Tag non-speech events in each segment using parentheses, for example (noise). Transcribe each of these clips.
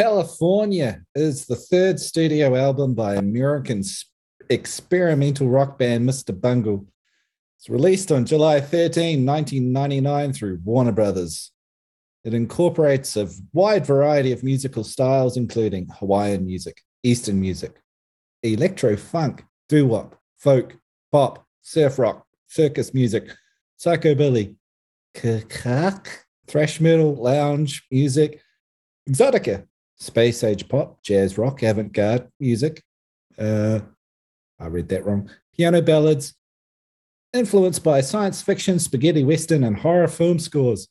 California is the third studio album by American experimental rock band Mr. Bungle. It's released on July 13, 1999 through Warner Brothers. It incorporates a wide variety of musical styles, including Hawaiian music, Eastern music, electro funk, doo wop, folk, pop, surf rock, circus music, psychobilly, thrash metal, lounge music, exotica, space age pop, jazz rock, avant garde music. Uh, I read that wrong. Piano ballads, influenced by science fiction, spaghetti western, and horror film scores.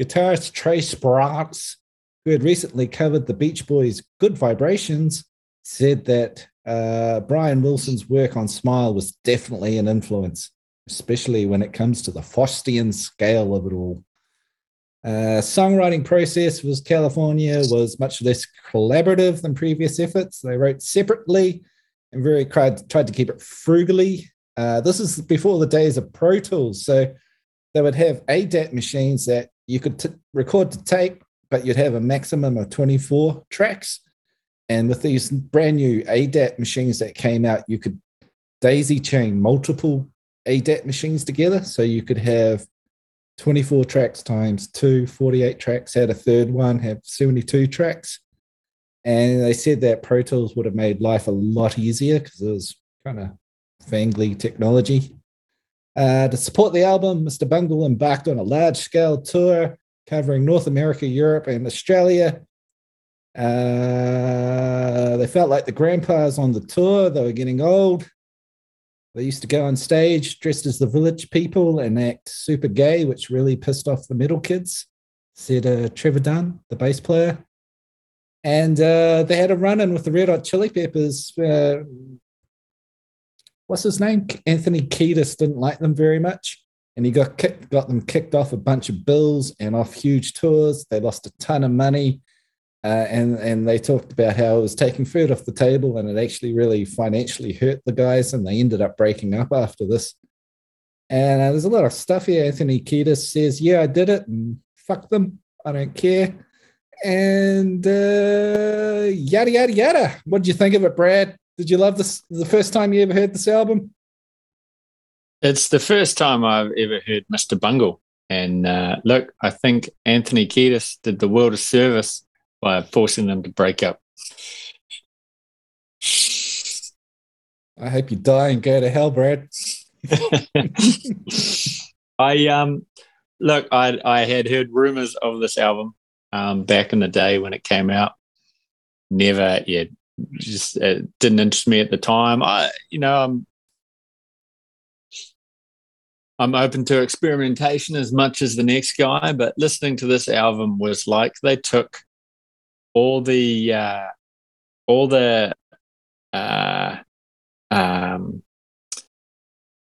Guitarist Trey Spruance, who had recently covered the Beach Boys' Good Vibrations, said that uh, Brian Wilson's work on Smile was definitely an influence, especially when it comes to the Faustian scale of it all. Uh, songwriting process was California was much less collaborative than previous efforts. They wrote separately and very tried, tried to keep it frugally. Uh, this is before the days of Pro Tools, so they would have ADAT machines that you could t- record to tape, but you'd have a maximum of 24 tracks. And with these brand new ADAT machines that came out, you could daisy chain multiple ADAT machines together. So you could have 24 tracks times two, 48 tracks, had a third one, have 72 tracks. And they said that Pro Tools would have made life a lot easier because it was kind of fangly technology. Uh, to support the album, Mr. Bungle embarked on a large scale tour covering North America, Europe, and Australia. Uh, they felt like the grandpas on the tour. They were getting old. They used to go on stage dressed as the village people and act super gay, which really pissed off the metal kids, said uh, Trevor Dunn, the bass player. And uh, they had a run in with the Red Hot Chili Peppers. Uh, what's his name? Anthony Kiedis didn't like them very much. And he got kicked, got them kicked off a bunch of bills and off huge tours. They lost a ton of money. Uh, and and they talked about how it was taking food off the table and it actually really financially hurt the guys and they ended up breaking up after this. And uh, there's a lot of stuff here. Anthony kiedis says yeah i did it and fuck them. I don't care. And uh, yada yada yada. What did you think of it brad? Did you love this the first time you ever heard this album? It's the first time i've ever heard mr bungle. And uh, look i think anthony kiedis did the world a service by forcing them to break up. I hope you die and go to hell, Brad. (laughs) I um look, I I had heard rumors of this album um back in the day when it came out. Never, yeah, just it didn't interest me at the time. I, you know, I'm I'm open to experimentation as much as the next guy, but listening to this album was like they took all the uh, all the uh, um,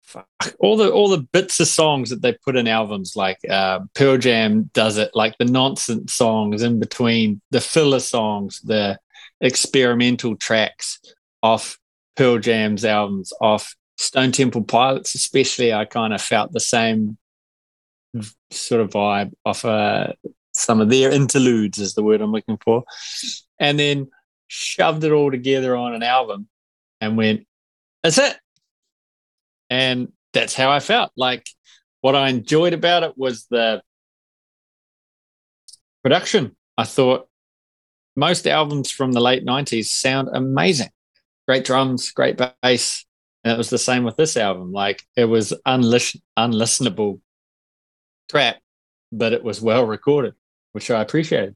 fuck, all the all the bits of songs that they put in albums, like uh, Pearl Jam does it, like the nonsense songs in between, the filler songs, the experimental tracks off Pearl Jam's albums, off Stone Temple Pilots, especially. I kind of felt the same sort of vibe off uh, some of their interludes is the word I'm looking for, and then shoved it all together on an album and went, that's it. And that's how I felt. Like what I enjoyed about it was the production. I thought most albums from the late 90s sound amazing. Great drums, great bass. And it was the same with this album. Like it was unlis- unlistenable crap, but it was well recorded which I appreciated.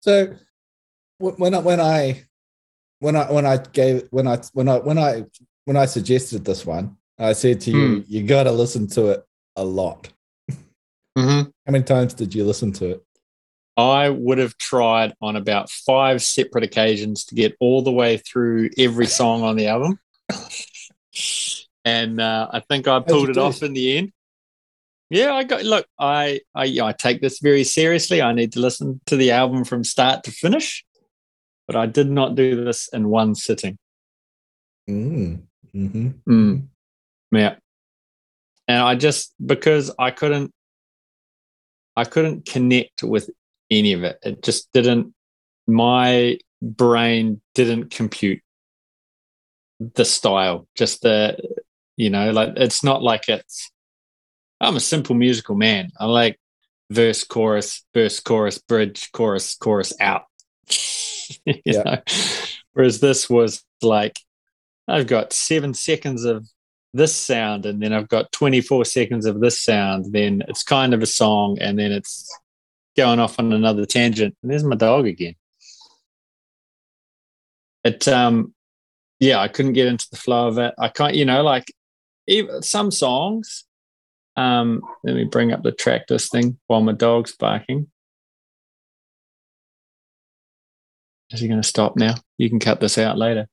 So when I when I when I when I gave when I when I when I when I suggested this one, I said to you, mm. you got to listen to it a lot. Mm-hmm. How many times did you listen to it? I would have tried on about five separate occasions to get all the way through every song on the album. (laughs) and uh, I think I pulled it off in the end. Yeah, I got look. I, I I take this very seriously. I need to listen to the album from start to finish, but I did not do this in one sitting. Mm. Mm-hmm. Mm. Yeah, and I just because I couldn't, I couldn't connect with any of it. It just didn't my brain didn't compute the style, just the, you know, like it's not like it's, I'm a simple musical man. I like verse, chorus, verse, chorus, bridge, chorus, chorus out. (laughs) you yeah. know? Whereas this was like, I've got seven seconds of this sound and then I've got 24 seconds of this sound. Then it's kind of a song and then it's going off on another tangent. And there's my dog again. It, um, yeah, I couldn't get into the flow of it. I can't, you know, like even some songs. Um, let me bring up the track listing while my dog's barking. Is he going to stop now? You can cut this out later.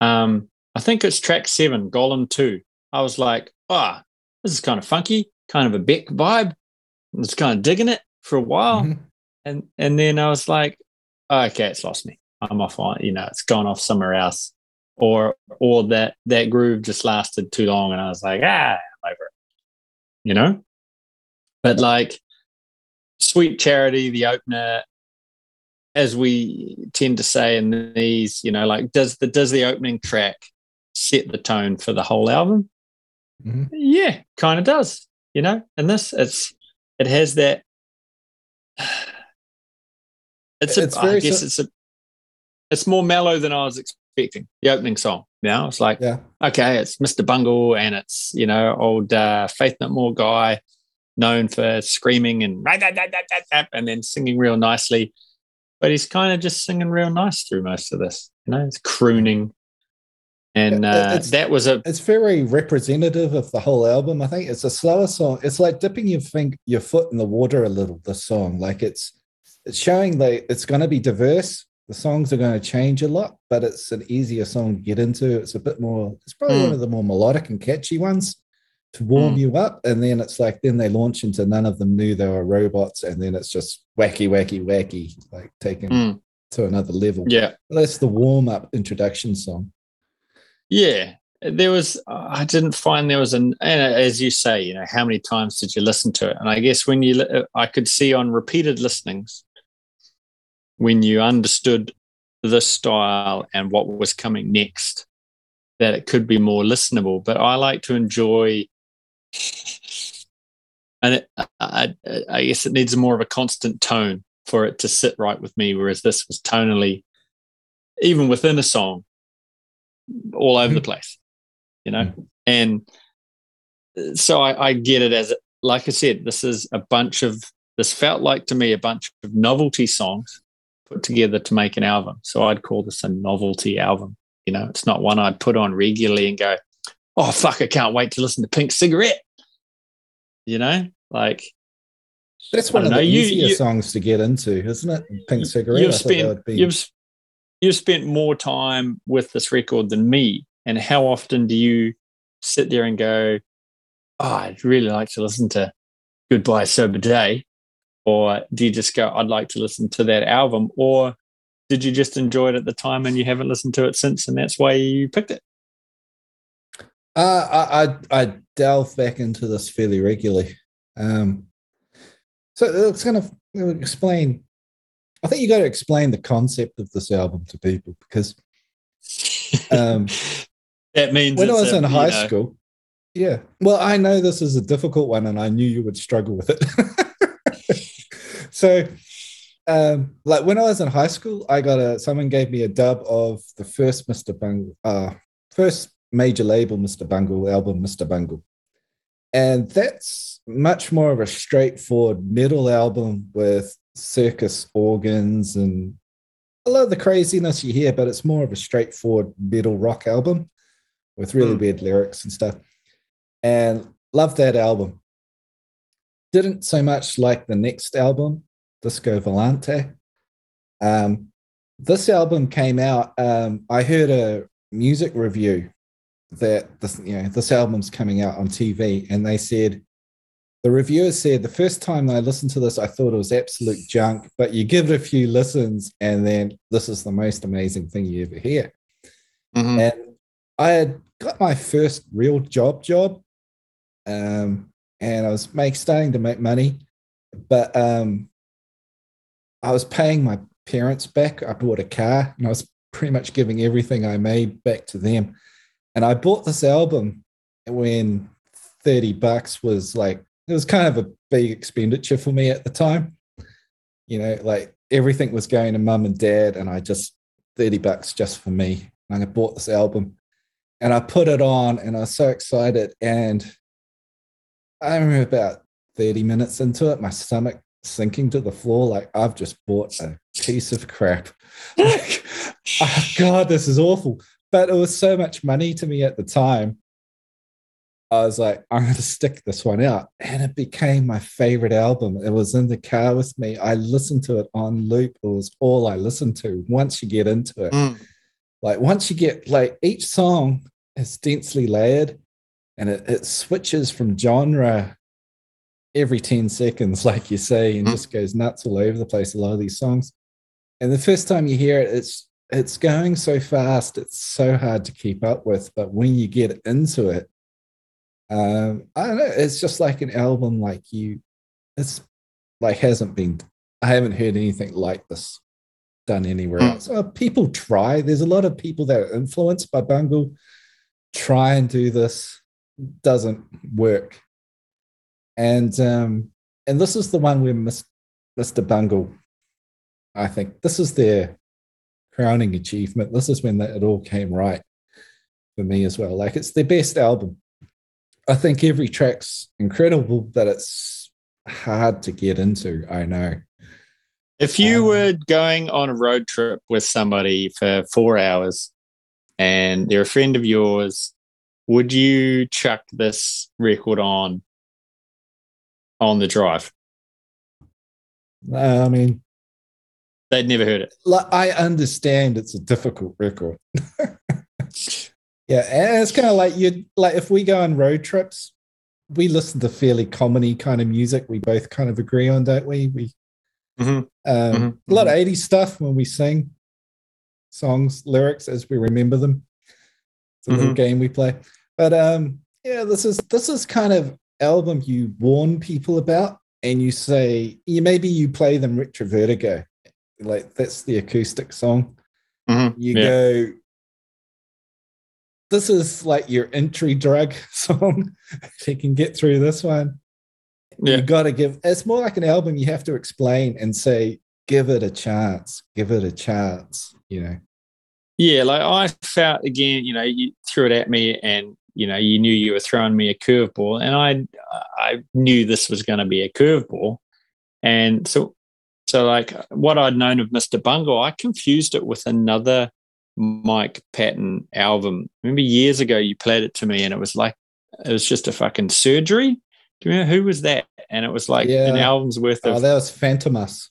Um, I think it's track seven, Golem 2. I was like, ah, oh, this is kind of funky, kind of a Beck vibe. I was kind of digging it for a while. Mm-hmm. (laughs) And and then I was like, oh, okay, it's lost me. I'm off on, you know, it's gone off somewhere else. Or or that that groove just lasted too long and I was like, ah, I'm over it. You know? But like Sweet Charity, the opener, as we tend to say in these, you know, like does the does the opening track set the tone for the whole album? Mm-hmm. Yeah, kind of does. You know, and this it's it has that. It's, (sighs) it's a, I guess it's a it's more mellow than I was expecting. The opening song. Now it's like, yeah. okay, it's Mr. Bungle and it's you know old uh, Faith No More guy, known for screaming and and then singing real nicely, but he's kind of just singing real nice through most of this. You know, it's crooning and uh, that was a it's very representative of the whole album i think it's a slower song it's like dipping your finger your foot in the water a little the song like it's it's showing that it's going to be diverse the songs are going to change a lot but it's an easier song to get into it's a bit more it's probably mm. one of the more melodic and catchy ones to warm mm. you up and then it's like then they launch into none of them knew they were robots and then it's just wacky wacky wacky like taken mm. to another level yeah that's the warm up introduction song yeah, there was. I didn't find there was an. And as you say, you know, how many times did you listen to it? And I guess when you, I could see on repeated listenings when you understood the style and what was coming next that it could be more listenable. But I like to enjoy. And it, I, I guess it needs more of a constant tone for it to sit right with me, whereas this was tonally, even within a song, all over the mm-hmm. place, you know? Mm-hmm. And so I, I get it as, like I said, this is a bunch of, this felt like to me a bunch of novelty songs put together to make an album. So I'd call this a novelty album. You know, it's not one I'd put on regularly and go, oh, fuck, I can't wait to listen to Pink Cigarette. You know, like, that's one of know, the easier you, songs to get into, isn't it? Pink Cigarette. You've spent, be... you've, you've spent more time with this record than me. And how often do you sit there and go, oh, I'd really like to listen to Goodbye Sober Day? Or do you just go, I'd like to listen to that album? Or did you just enjoy it at the time and you haven't listened to it since and that's why you picked it? Uh, I, I, I delve back into this fairly regularly. Um, so it's going to explain I think you got to explain the concept of this album to people because um, (laughs) that means when I was a, in high know. school, yeah. Well, I know this is a difficult one, and I knew you would struggle with it. (laughs) so, um, like when I was in high school, I got a someone gave me a dub of the first Mr. Bungle, uh, first major label Mr. Bungle album, Mr. Bungle, and that's much more of a straightforward metal album with circus organs and a lot of the craziness you hear, but it's more of a straightforward metal rock album with really mm. weird lyrics and stuff. And love that album. Didn't so much like the next album, Disco Volante. Um, this album came out. Um, I heard a music review that this, you know, this album's coming out on TV, and they said the reviewer said the first time I listened to this, I thought it was absolute junk, but you give it a few listens, and then this is the most amazing thing you ever hear. Mm-hmm. And I had got my first real job job, um, and I was make, starting to make money, but um, I was paying my parents back. I bought a car and I was pretty much giving everything I made back to them. And I bought this album when 30 bucks was like, it was kind of a big expenditure for me at the time. You know, like everything was going to mum and dad, and I just 30 bucks just for me. And I bought this album and I put it on and I was so excited. And I remember about 30 minutes into it, my stomach sinking to the floor like I've just bought a piece of crap. (laughs) like, oh God, this is awful. But it was so much money to me at the time. I was like, I'm going to stick this one out. And it became my favorite album. It was in the car with me. I listened to it on loop. It was all I listened to once you get into it. Mm. Like, once you get, like, each song is densely layered and it, it switches from genre every 10 seconds, (laughs) like you say, and mm. just goes nuts all over the place. A lot of these songs. And the first time you hear it, it's it's going so fast, it's so hard to keep up with. But when you get into it, um, I don't know, it's just like an album like you, it's like hasn't been, I haven't heard anything like this done anywhere mm. else. Uh, people try, there's a lot of people that are influenced by Bungle, try and do this, doesn't work. And um, and this is the one where Mr. Bungle, I think this is their crowning achievement. This is when it all came right for me as well. Like it's their best album. I think every track's incredible, but it's hard to get into. I know. If you um, were going on a road trip with somebody for four hours and they're a friend of yours, would you chuck this record on on the drive? I mean, They'd never heard it. I understand it's a difficult record. (laughs) yeah, and it's kind of like you like if we go on road trips, we listen to fairly comedy kind of music. We both kind of agree on, don't we? We mm-hmm. Um, mm-hmm. a lot of 80s mm-hmm. stuff when we sing songs, lyrics as we remember them. It's a mm-hmm. little game we play. But um, yeah, this is this is kind of album you warn people about and you say you maybe you play them retro vertigo like that's the acoustic song. Mm-hmm. You yeah. go, this is like your entry drug (laughs) song. if you can get through this one, yeah. you got to give. It's more like an album. You have to explain and say, give it a chance. Give it a chance. You know. Yeah, like I felt again. You know, you threw it at me, and you know, you knew you were throwing me a curveball, and I, I knew this was going to be a curveball, and so so, like what I'd known of Mr. Bungle, I confused it with another Mike Patton album. Remember years ago you played it to me, and it was like it was just a fucking surgery. Do you remember who was that? And it was like yeah. an album's worth of. Oh, that was Fantomas.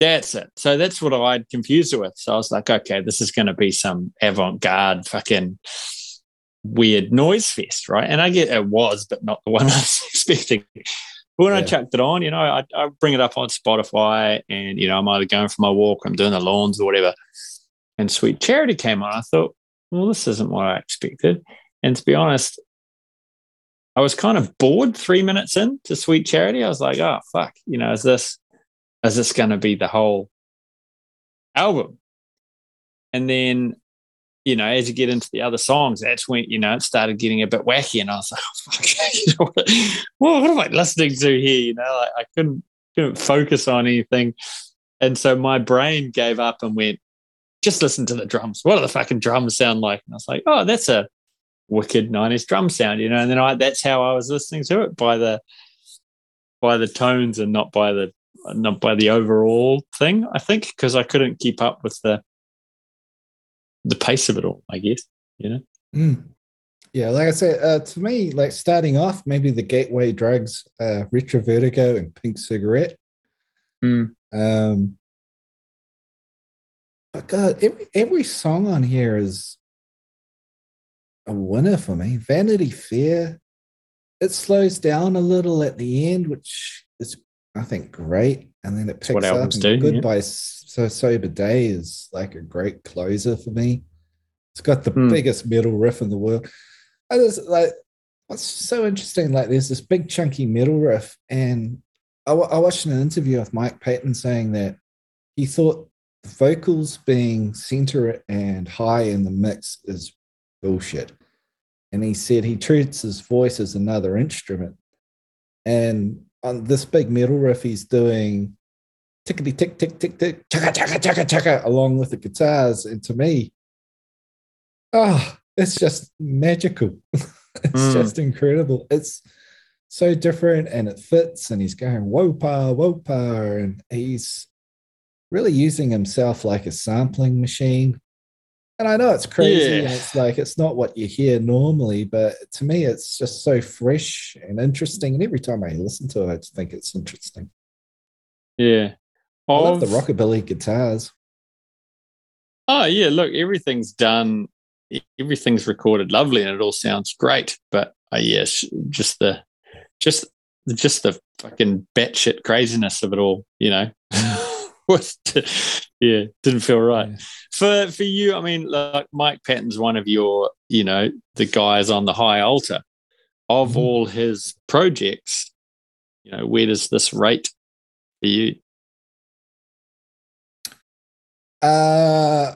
That's it. So that's what I'd confused it with. So I was like, okay, this is going to be some avant-garde fucking weird noise fest, right? And I get it was, but not the one (laughs) I was expecting. But when yeah. I chucked it on, you know, I, I bring it up on Spotify and, you know, I'm either going for my walk I'm doing the lawns or whatever. And Sweet Charity came on. I thought, well, this isn't what I expected. And to be honest, I was kind of bored three minutes in to Sweet Charity. I was like, oh, fuck, you know, is this, is this going to be the whole album? And then you know, as you get into the other songs, that's when, you know, it started getting a bit wacky. And I was like, (laughs) oh, fuck, (laughs) you know, what, what, am I listening to here? You know, like I couldn't, couldn't focus on anything. And so my brain gave up and went, just listen to the drums. What do the fucking drums sound like? And I was like, oh, that's a wicked 90s drum sound, you know. And then I that's how I was listening to it by the by the tones and not by the not by the overall thing, I think, because I couldn't keep up with the the pace of it all, I guess, you know? Mm. Yeah, like I said, uh, to me, like starting off, maybe the gateway drugs, uh, Retro Vertigo and Pink Cigarette. Mm. Um, but God, every, every song on here is a winner for me. Vanity Fair, it slows down a little at the end, which is, I think, great. And then it picks up. Do, Goodbye yeah. So Sober Day is like a great closer for me. It's got the mm. biggest metal riff in the world. I just like what's so interesting. Like there's this big chunky metal riff, and I, I watched an interview with Mike Patton saying that he thought vocals being center and high in the mix is bullshit. And he said he treats his voice as another instrument. And on this big metal riff, he's doing tickety tick tick tick tick chaka chaka chaka chaka along with the guitars. And to me, oh, it's just magical. (laughs) it's mm. just incredible. It's so different and it fits, and he's going wopa wopa, and he's really using himself like a sampling machine. And I know it's crazy yeah. and it's like it's not what you hear normally, but to me it's just so fresh and interesting. And every time I listen to it, I think it's interesting. Yeah. I love the rockabilly guitars. Oh yeah, look, everything's done, everything's recorded lovely, and it all sounds great. But uh, yes, just the, just, just the fucking batshit craziness of it all, you know. (laughs) (laughs) was yeah didn't feel right. Yeah. for for you i mean like mike patton's one of your you know the guys on the high altar. Of mm-hmm. all his projects you know where does this rate for you? Uh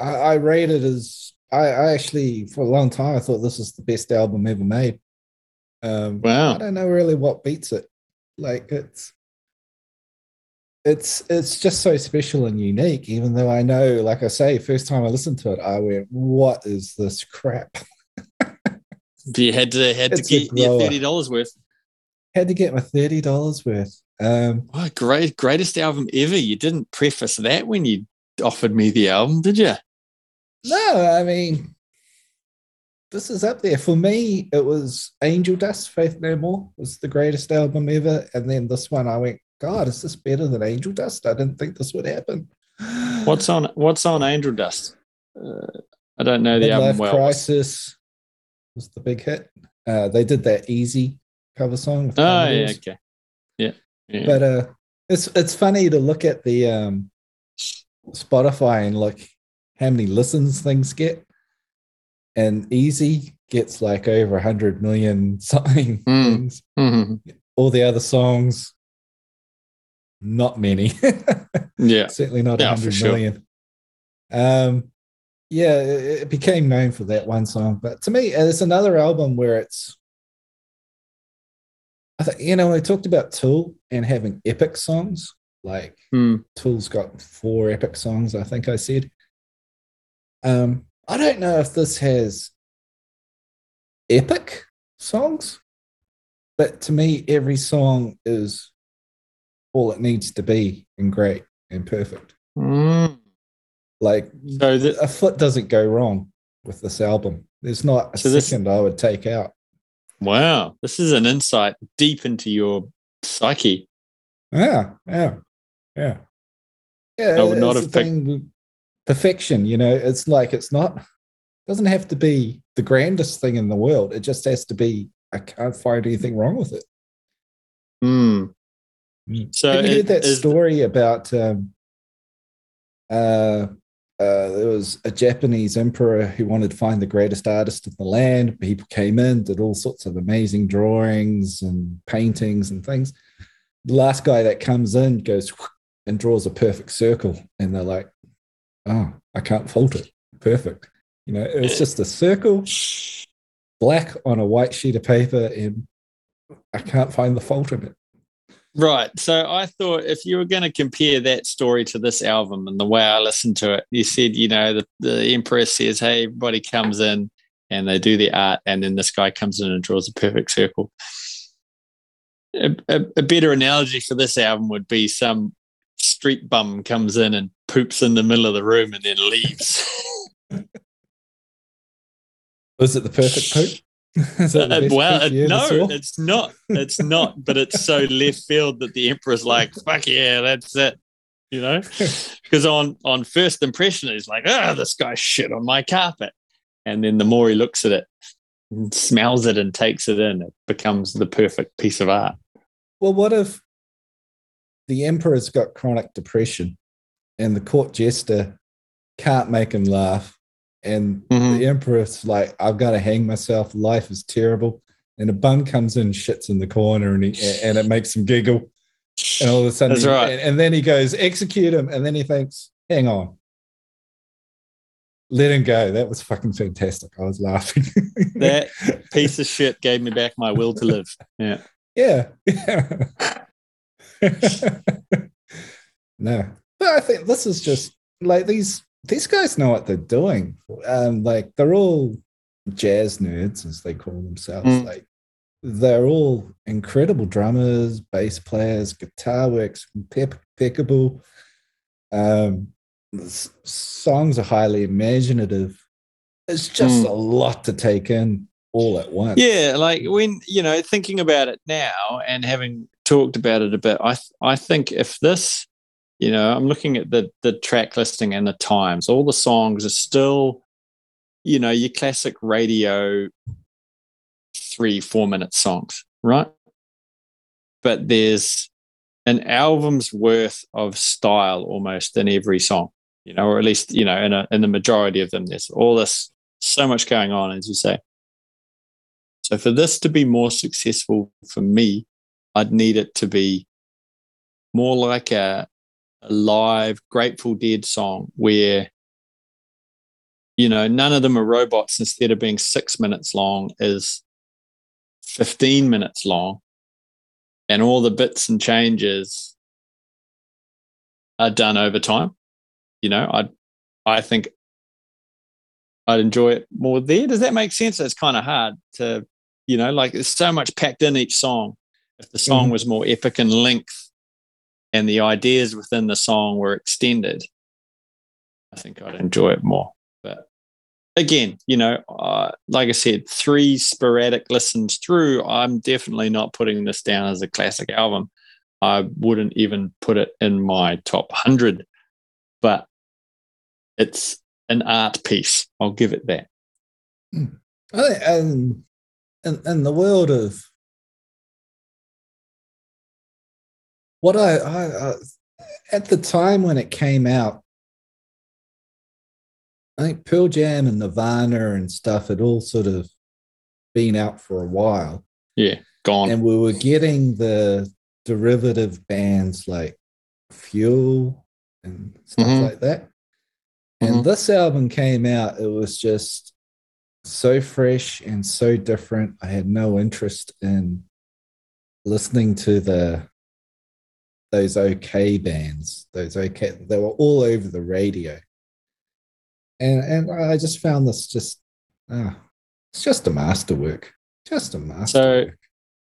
i, I rate it as I, I actually for a long time i thought this was the best album ever made. Um wow. I don't know really what beats it. Like it's it's it's just so special and unique even though i know like i say first time i listened to it i went what is this crap? (laughs) You had to had it's to get your thirty dollars worth. Had to get my thirty dollars worth. Um great greatest album ever. You didn't preface that when you offered me the album did you no i mean this is up there. For me it was angel dust faith no more was the greatest album ever. And then this one i went God, is this better than Angel Dust? I didn't think this would happen. (gasps) What's on What's on Angel Dust? Uh, I don't know the album well. Crisis was the big hit. Uh, they did that easy cover song. oh yeah, okay, yeah, yeah. But uh, it's it's funny to look at the um, Spotify and look how many listens things get, and Easy gets like over a hundred million (laughs) something mm. things. Mm-hmm. All the other songs not many. (laughs) yeah. Certainly not yeah, 100 million. Sure. Um, yeah, it became known for that one song. But to me, it's another album where it's, I think, you know, I talked about Tool and having epic songs. Like hmm. Tool's got four epic songs, I think I said. Um, I don't know if this has epic songs, but to me, every song is all it needs to be and great and perfect. Mm. Like so the, a foot doesn't go wrong with this album. There's not a so second this, I would take out. Wow, this is an insight deep into your psyche. Yeah, yeah, yeah, yeah. I would not have picked perfection. You know, it's like it's not doesn't have to be the grandest thing in the world. It just has to be. I can't find anything wrong with it. Hmm. So Have you heard that story about um, uh, uh, there was a Japanese emperor who wanted to find the greatest artist in the land. People came in, did all sorts of amazing drawings and paintings and things. The last guy that comes in goes and draws a perfect circle, and they're like, "Oh, I can't fault it. Perfect." You know, it's just a circle, black on a white sheet of paper, and I can't find the fault in it. Right. So I thought if you were going to compare that story to this album and the way I listened to it, you said, you know, the, the Empress says, hey, everybody comes in and they do the art, and then this guy comes in and draws a perfect circle. A, a, a better analogy for this album would be some street bum comes in and poops in the middle of the room and then leaves. (laughs) Was it the perfect poop? Uh, well, no, it's not. It's not. but it's so left field that the emperor's like, "Fuck yeah, that's it," you know. (laughs) Because on on first impression, he's like, "Ah, oh, this guy shit on my carpet," and then the more he looks at it, and smells it, and takes it in, it becomes the perfect piece of art. Well, what if the emperor's got chronic depression, and the court jester can't make him laugh? And mm-hmm. the empress like, I've got to hang myself. Life is terrible. And a bun comes in, shits in the corner, and he, and it makes him giggle. And all of a sudden, he- right. and, and then he goes, execute him. And then he thinks, hang on. Let him go. That was fucking fantastic. I was laughing. (laughs) That piece of shit gave me back my will to live. Yeah. yeah. yeah. (laughs) no. But I think this is just like these these guys know what they're doing. Um, like they're all jazz nerds, as they call themselves. Mm. Like they're all incredible drummers, bass players, guitar works impeccable. Um, songs are highly imaginative. It's just Mm. a lot to take in all at once. Yeah, like when you know, thinking about it now and having talked about it a bit, I th- I think if this, you know, I'm looking at the the track listing and the times, all the songs are still, you know, your classic radio three four minute songs, right? But there's an album's worth of style almost in every song, you know, or at least you know, in a, in the majority of them, there's all this so much going on, as you say. So for this to be more successful for me, I'd need it to be more like a, a live Grateful Dead song where, you know, none of them are robots. Instead of being six minutes long, is 15 minutes long. And all the bits and changes are done over time. You know, I I think I'd enjoy it more there. Does that make sense? It's kind of hard to, you know, like there's so much packed in each song. If the song Mhm. was more epic in length and the ideas within the song were extended, I think I'd enjoy it more. But again, you know, uh, like I said, three sporadic listens through, I'm definitely not putting this down as a classic album. I wouldn't even put it in my top 100, but it's an art piece. I'll give it that. I think, um, in, in the world of what I, I, I at the time when it came out, I think Pearl Jam and Nirvana and stuff had all sort of been out for a while, Yeah, gone. and we were getting the derivative bands like Fuel and stuff Mhm. like that. And Mhm. this album came out, it was just so fresh and so different. I had no interest in listening to the those okay bands, those okay they were all over the radio. And and I just found this just ah, it's just a masterwork. Just a masterwork. So,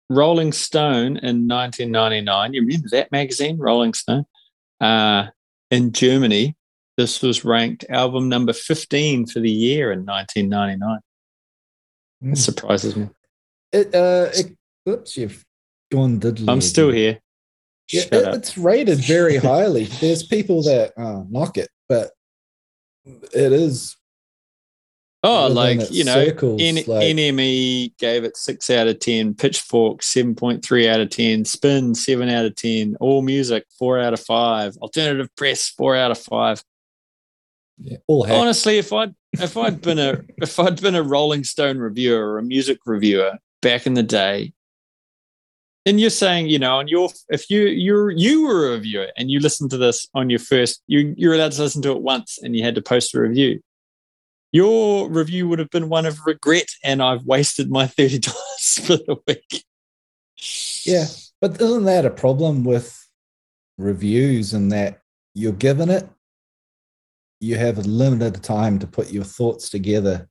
Rolling Stone in 1999. You remember that magazine, Rolling Stone? Uh, in Germany, this was ranked album number 15 for the year in 1999. It Mm. surprises me. It uh it, oops, you've gone diddly. I'm still here. Yeah, Shut it- up. it's rated very highly. There's people that uh, knock it, but it is. Oh, like, you know, circles, N- like- NME gave it six out of 10, Pitchfork 7.3 out of 10, Spin 7 out of 10, All Music 4 out of 5, Alternative Press 4 out of 5. Yeah, all hack. honestly if i'd if i'd been a if i'd been a rolling stone reviewer or a music reviewer back in the day and you're saying you know and you're if you you're you were a reviewer and you listened to this on your first you you're allowed to listen to it once and you had to post a review your review would have been one of regret and i've wasted my (laughs) $30 for the week Yeah, but isn't that a problem with reviews? In that you're given it, you have a limited time to put your thoughts together,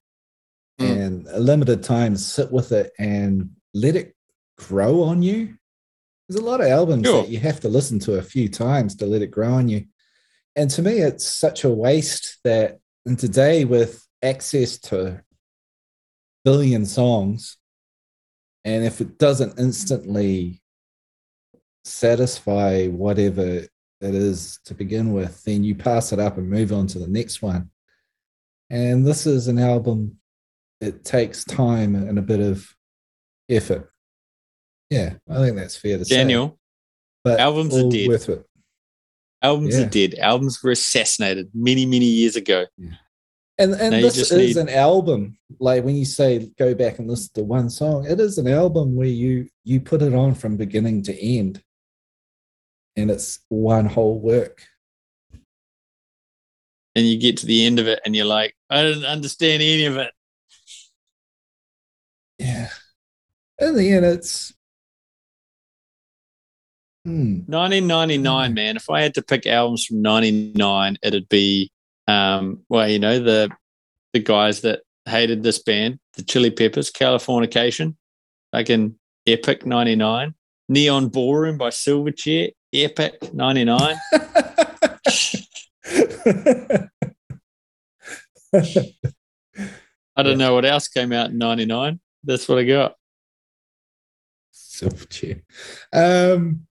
Mm. and a limited time to sit with it and let it grow on you. There's a lot of albums Sure. that you have to listen to a few times to let it grow on you. And to me, it's such a waste that in today, with access to billion songs, and if it doesn't instantly satisfy whatever it is to begin with, then you pass it up and move on to the next one. And this is an album, it takes time and a bit of effort. Yeah, I think that's fair to say. daniel but albums are dead. worth it. albums Yeah. are dead albums were assassinated many many years ago And and Now this is need- an album. Like when you say go back and listen to one song, it is an album where you you put it on from beginning to end. and it's one whole work. And you get to the end of it and you're like, I didn't understand any of it. Yeah. In the end, it's hmm. 1999, man. If I had to pick albums from 99, it'd be um, well, you know, the the guys that hated this band, the Chili Peppers, Californication, like in Epic 99, Neon Ballroom by Silverchair, Epic 99. (laughs) I don't know what else came out in 99. That's what I got. Silverchair. Um,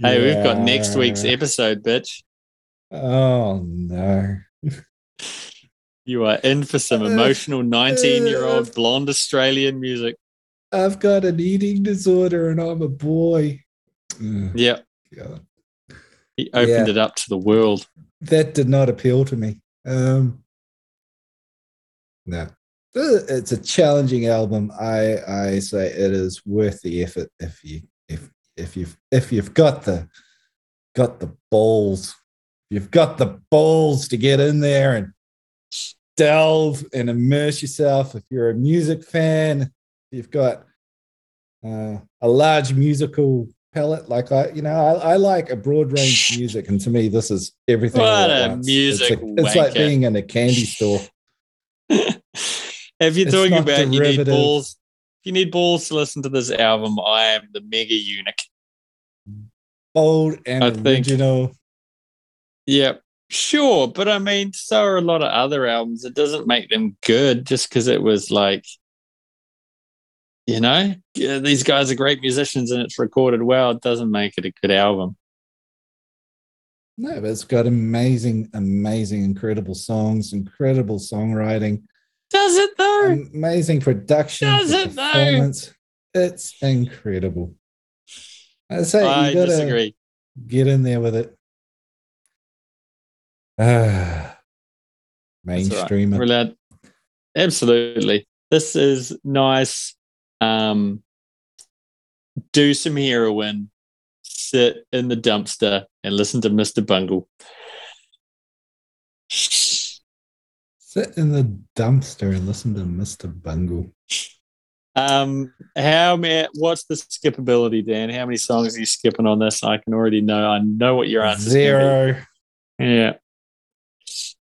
hey, yeah. we've got next week's episode, bitch. Oh, no. You are in for some uh, emotional 19 year old uh, blonde Australian music. I've got an eating disorder and I'm a boy. Yeah. He opened yeah. it up to the world. That did not appeal to me. Um, no. Uh, it's a challenging album. I I say it is worth the effort if you if you've if you've got the got the balls. You've got the balls to get in there and delve and immerse yourself. If you're a music fan, you've got uh, a large musical palette. Like I, you know, I, I, like a broad range of (laughs) music, and to me, this is everything. What a music! It's, it's like being in a candy store. (laughs) if you're talking about you need balls, if you need balls to listen to this album, I am the mega eunuch. Bold and I original. Think, yep. Sure, but I mean, so are a lot of other albums. It doesn't make them good just because it was like, you know, these guys are great musicians and it's recorded well. It doesn't make it a good album. No, but it's got amazing, amazing, incredible songs, incredible songwriting. Does it though? Amazing production. Does it though? It's incredible. I say I disagree. Get in there with it. (sighs) Ah, mainstream. Right. Absolutely. This is nice. Um, do some heroin, sit in the dumpster, and listen to Mr. Bungle. Sit in the dumpster and listen to Mr. Bungle. Um, how many? What's the skippability, Dan? How many songs are you skipping on this? I can already know. I know what your answer. Zero. Yeah.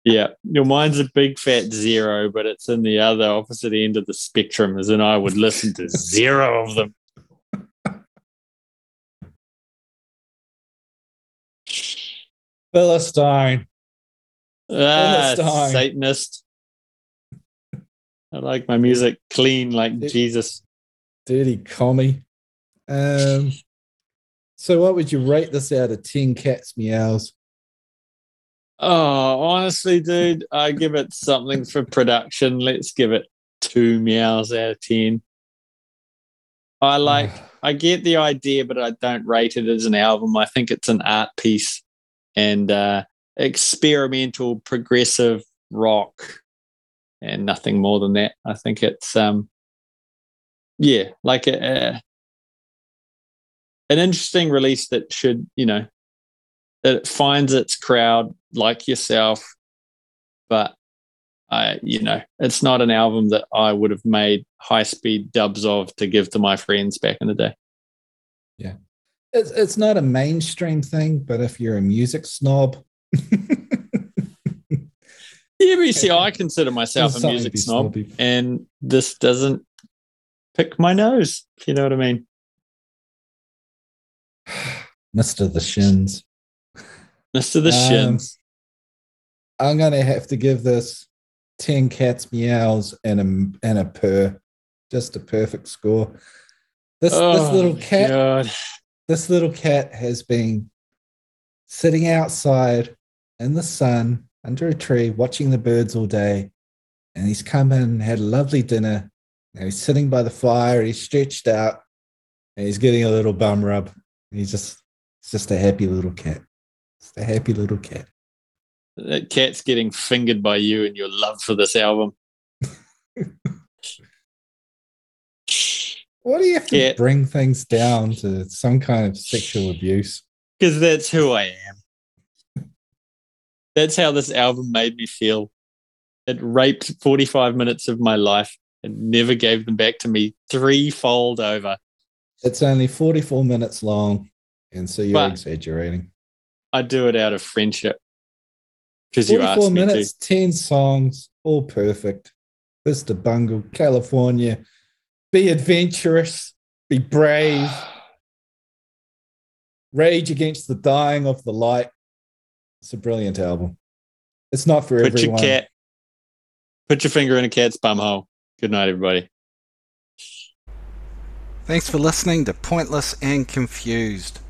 Yeah, your mind's a big fat zero, but it's in the other opposite end of the spectrum, as in I would listen to (laughs) zero of them. Philistine. Ah, Philistine. Satanist. I like my music clean like Jesus. Dirty commie. Um, so, what would you rate this out of 10 cats meows? Oh, honestly, dude, I give it something for production. Let's give it two meows out of 10. I like, (sighs) I get the idea, but I don't rate it as an album. I think it's an art piece and uh, experimental, progressive rock and nothing more than that. I think it's, um, yeah, like a, a an interesting release that should, you know, that it finds its crowd like yourself, but I, you know, it's not an album that I would have made high speed dubs of to give to my friends back in the day. Yeah. It's it's not a mainstream thing, but if you're a music snob. (laughs) (laughs) yeah, but you see, I consider myself a music snob, snobby. and this doesn't pick my nose, if you know what I mean. (sighs) Mr. The Shins. Mr. The um, Shins. I'm gonna have to give this 10 cats meows and a and a purr. Just a perfect score. This oh, this little cat God. this little cat has been sitting outside in the sun under a tree watching the birds all day. And he's come in and had a lovely dinner. And he's sitting by the fire, he's stretched out, and he's getting a little bum rub. He's just he's just a happy little cat. It's a happy little cat. That cat's getting fingered by you and your love for this album. (laughs) what do you have to Cat. bring things down to some kind of sexual abuse? because that's who I am. That's how this album made me feel. It raped 45 minutes of my life and never gave them back to me threefold over. It's only 44 minutes long, and so you're But- exaggerating. I do it out of friendship. Because you 44 asked me minutes, 10 songs, all perfect. Mr. Bungle, California. Be adventurous, be brave, (sighs) rage against the dying of the light. It's a brilliant album. It's not for Put your everyone. cat, put your finger in a cat's bum hole. Good night, everybody. Thanks for listening to Pointless and Confused.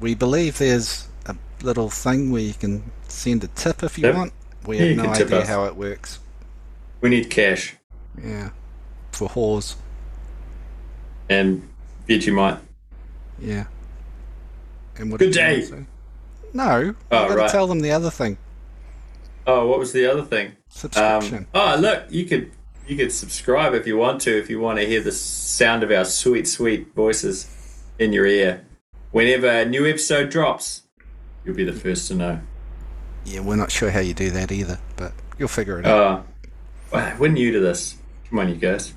We believe there's a little thing where you can send a tip if you Yep. want. We Yeah, have no can tip idea us. how it works. We need cash Yeah. For whores. and Vegemite. Yeah. And what Good did you day. Want to say? No. Oh, got right. to tell them the other thing. Oh, what was the other thing? Subscription. Um, oh, look, you could you could subscribe if you want to, if you want to hear the sound of our sweet, sweet voices in your ear. Whenever a new episode drops, you'll be the first to know. yeah, we're not sure how you do that either, but you'll figure it out. Uh, wow, we're new to this. Come on, you guys.